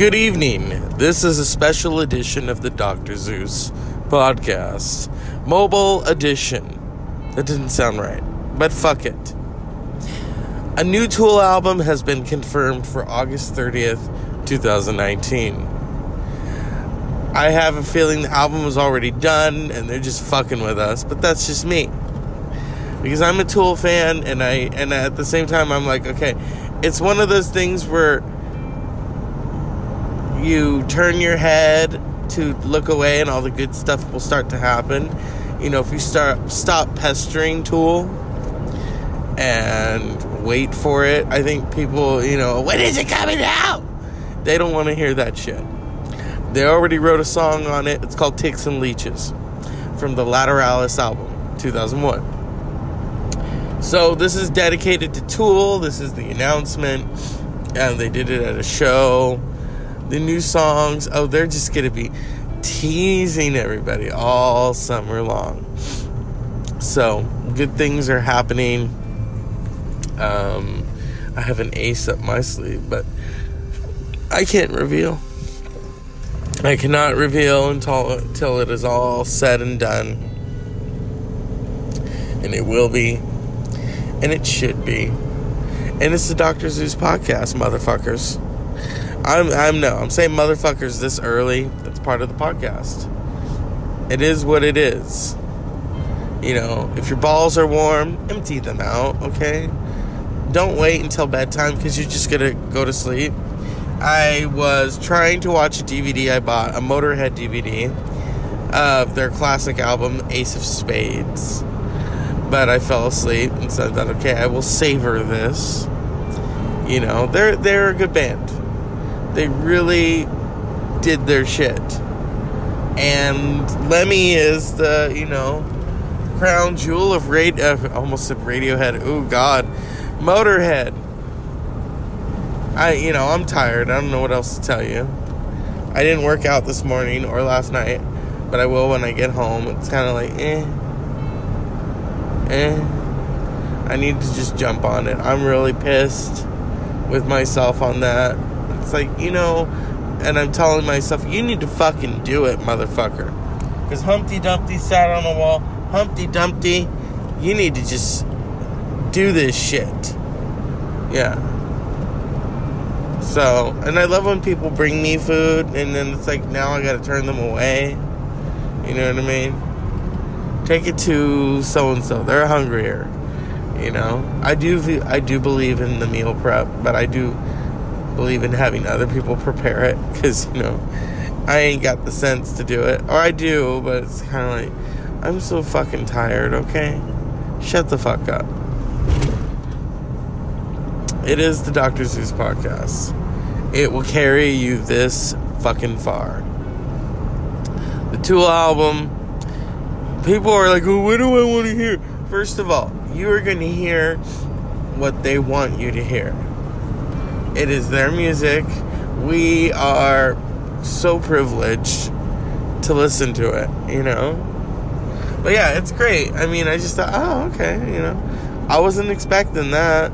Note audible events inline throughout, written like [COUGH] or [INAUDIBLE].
Good evening. This is a special edition of the Dr. Zeus podcast. Mobile edition. That didn't sound right, but fuck it. A new Tool album has been confirmed for August 30th, 2019. I have a feeling the album was already done and they're just fucking with us, but that's just me. Because I'm a Tool fan and I and at the same time I'm like, okay, it's one of those things where you turn your head to look away and all the good stuff will start to happen. You know, if you start stop pestering Tool and wait for it, I think people, you know, when is it coming out? They don't want to hear that shit. They already wrote a song on it. It's called Ticks and Leeches from the Lateralus album, 2001. So this is dedicated to Tool. This is the announcement. And they did it at a show the new songs. Oh, they're just going to be teasing everybody all summer long. So, good things are happening. Um, I have an ace up my sleeve, but I can't reveal. I cannot reveal until, until it is all said and done. And it will be. And it should be. And it's the Dr. Zeus podcast, motherfuckers. I'm I'm no, I'm saying motherfuckers this early. That's part of the podcast. It is what it is. You know, if your balls are warm, empty them out, okay? Don't wait until bedtime because you're just gonna go to sleep. I was trying to watch a DVD I bought, a Motorhead DVD of their classic album Ace of Spades. But I fell asleep and said that okay, I will savor this. You know, they're they're a good band they really did their shit. And Lemmy is the, you know, crown jewel of radio. Uh, almost said Radiohead. Oh God, Motorhead. I, you know, I'm tired. I don't know what else to tell you. I didn't work out this morning or last night, but I will when I get home. It's kind of like, eh, eh. I need to just jump on it. I'm really pissed with myself on that. It's like, you know, and I'm telling myself, you need to fucking do it, motherfucker. Because Humpty Dumpty sat on the wall. Humpty Dumpty, you need to just do this shit. Yeah. So, and I love when people bring me food, and then it's like now I gotta turn them away. You know what I mean? Take it to so and so. They're hungrier. You know, I do. I do believe in the meal prep, but I do believe in having other people prepare it because, you know, I ain't got the sense to do it. Or I do, but it's kind of like, I'm so fucking tired, okay? Shut the fuck up. It is the Dr. Zeus podcast. It will carry you this fucking far. The Tool album, people are like, oh, what do I want to hear? First of all, you are going to hear what they want you to hear. It is their music. We are so privileged to listen to it, you know? But yeah, it's great. I mean, I just thought, oh, okay, you know. I wasn't expecting that.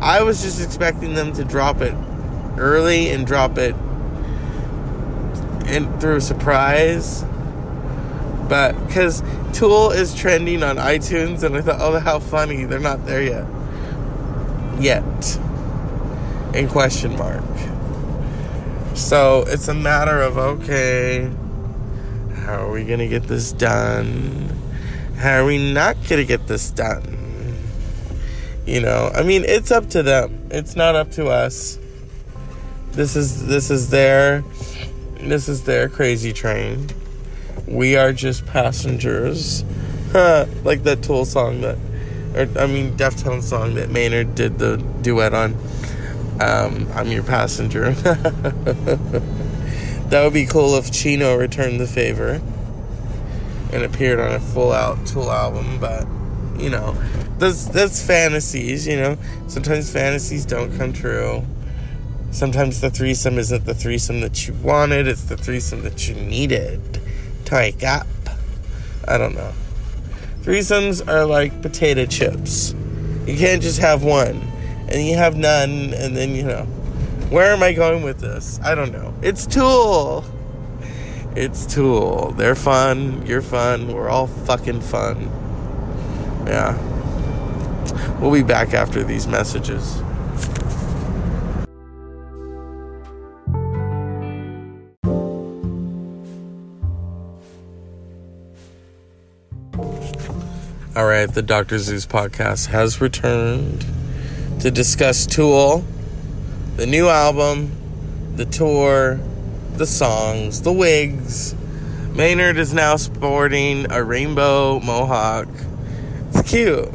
I was just expecting them to drop it early and drop it and through surprise. But because Tool is trending on iTunes, and I thought, oh, how funny. They're not there yet. Yet in question mark. So it's a matter of okay, how are we gonna get this done? How are we not gonna get this done? You know, I mean, it's up to them. It's not up to us. This is this is their this is their crazy train. We are just passengers. [LAUGHS] Like that Tool song that, or I mean, Deftones song that Maynard did the duet on. Um, I'm your passenger. [LAUGHS] that would be cool if Chino returned the favor and appeared on a full out Tool album, but you know, that's that's fantasies. You know, sometimes fantasies don't come true. Sometimes the threesome isn't the threesome that you wanted; it's the threesome that you needed to wake up. I don't know. Threesomes are like potato chips. You can't just have one and you have none, and then you know, Where am I going with this? I don't know. It's Tool. It's Tool. They're fun. You're fun. We're all fucking fun. Yeah. We'll be back after these messages. All right, the Dr. Zeus podcast has returned to discuss Tool, the new album, the tour, the songs, the wigs. Maynard is now sporting a rainbow mohawk. It's cute.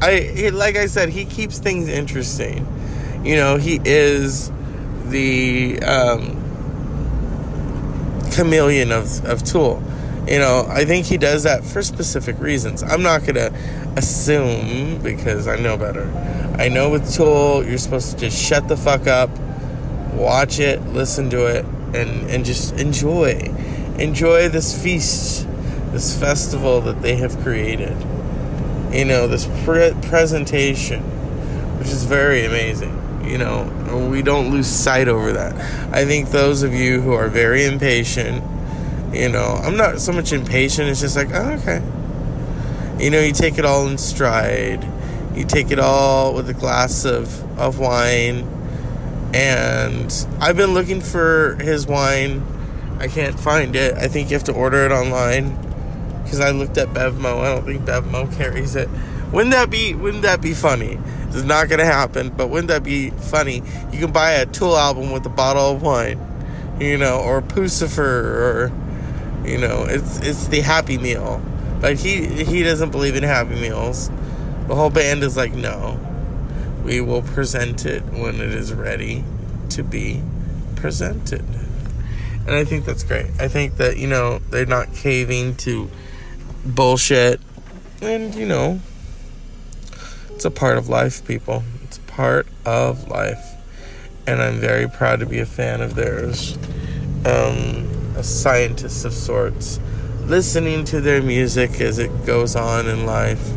I like I said, he keeps things interesting. You know, he is the um, chameleon of, of Tool. You know, I think he does that for specific reasons. I'm not going to assume because I know better. I know with Tool, you're supposed to just shut the fuck up, watch it, listen to it, and, and just enjoy. Enjoy this feast, this festival that they have created. You know, this pre- presentation, which is very amazing. You know, we don't lose sight over that. I think those of you who are very impatient, you know, I'm not so much impatient, it's just like, oh, okay. You know, you take it all in stride. You take it all with a glass of, of wine. And I've been looking for his wine. I can't find it. I think you have to order it online. Because I looked at Bevmo. I don't think Bevmo carries it. Wouldn't that be wouldn't that be funny? It's not gonna happen, but wouldn't that be funny? You can buy a Tool album with a bottle of wine, you know, or Puscifer or you know, it's it's the Happy Meal. But he he doesn't believe in Happy Meals. The whole band is like, no, we will present it when it is ready to be presented. And I think that's great. I think that, you know, they're not caving to bullshit. And, you know, it's a part of life, people. It's a part of life. And I'm very proud to be a fan of theirs. Um, a scientist of sorts. Listening to their music as it goes on in life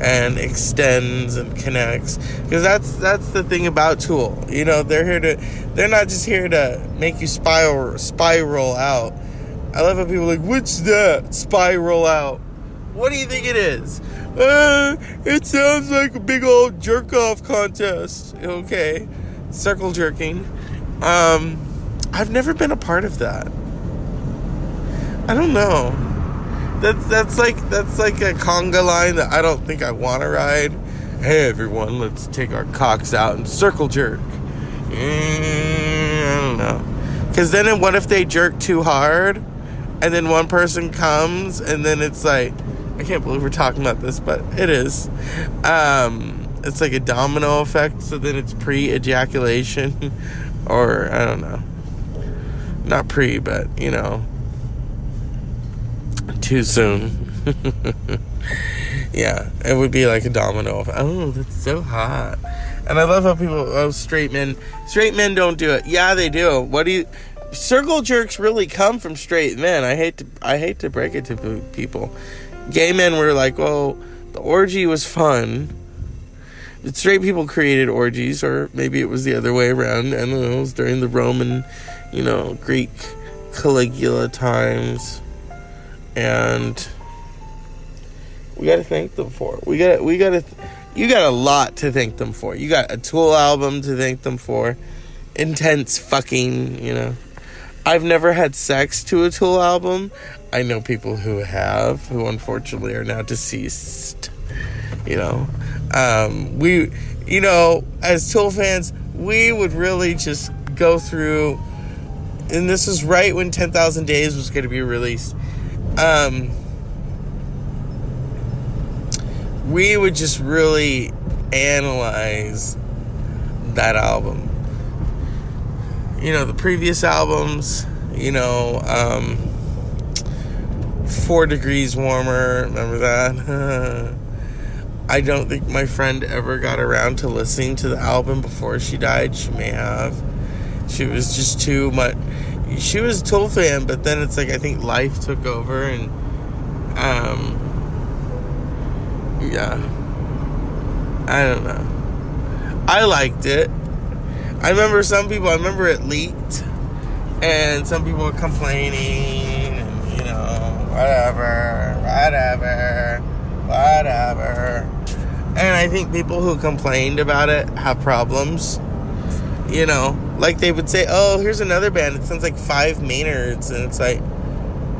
and extends and connects. Because that's that's the thing about tool. You know they're here to they're not just here to make you spiral spiral out. I love how people like what's that spiral out? What do you think it is? Uh, it sounds like a big old jerk off contest. Okay. Circle jerking. Um i've never been a part of that i don't know that's that's like that's like a conga line that I don't think I want to ride. Hey everyone, let's take our cocks out and circle jerk. Mm, I don't know. Because then what if they jerk too hard, and then one person comes, and then it's like, I can't believe we're talking about this, but it is. Um, it's like a domino effect. So then it's pre-ejaculation, [LAUGHS] or I don't know. Not pre, but you know too soon. [LAUGHS] yeah, it would be like a domino. Oh, that's so hot. And I love how people, oh, straight men, straight men don't do it. Yeah, they do. What do you? Circle jerks really come from straight men. I hate to, I hate to break it to people. Gay men were like, well, the orgy was fun. But straight people created orgies, or maybe it was the other way around. I don't know. It was during the Roman, you know, Greek Caligula times and we got to thank them for. We got we got to you got a lot to thank them for. You got a Tool album to thank them for. Intense fucking, you know. I've never had sex to a Tool album. I know people who have, who unfortunately are now deceased. You know, um, we, you know, as Tool fans, we would really just go through, and this was right when 10,000 Days was going to be released um, we would just really analyze that album. You know, the previous albums, you know, um, Four Degrees Warmer, remember that? [LAUGHS] I don't think my friend ever got around to listening to the album before she died. She may have. She was just too much she was a Tool fan, but then it's like I think life took over and um yeah. I don't know. I liked it. I remember some people. I remember it leaked, and some people were complaining, and you know, whatever, whatever, whatever. And I think people who complained about it have problems. You know, like they would say, "Oh, here's another band. It sounds like Five Maynards," and it's like,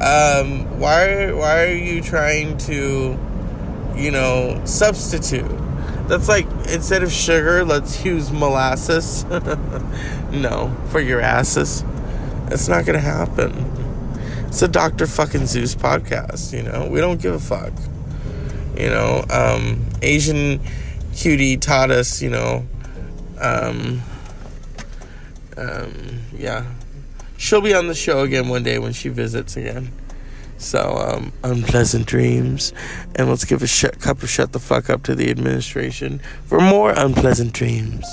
um, why? Why are you trying to, you know, substitute? That's like instead of sugar, let's use molasses. [LAUGHS] no, for your asses. It's not gonna happen. It's a Dr. fucking Zeus podcast, you know? We don't give a fuck. You know, um, Asian cutie taught us, you know, um, um, yeah. She'll be on the show again one day when she visits again. So, um, unpleasant dreams. And let's give a sh- cup of shut the fuck up to the administration for more unpleasant dreams.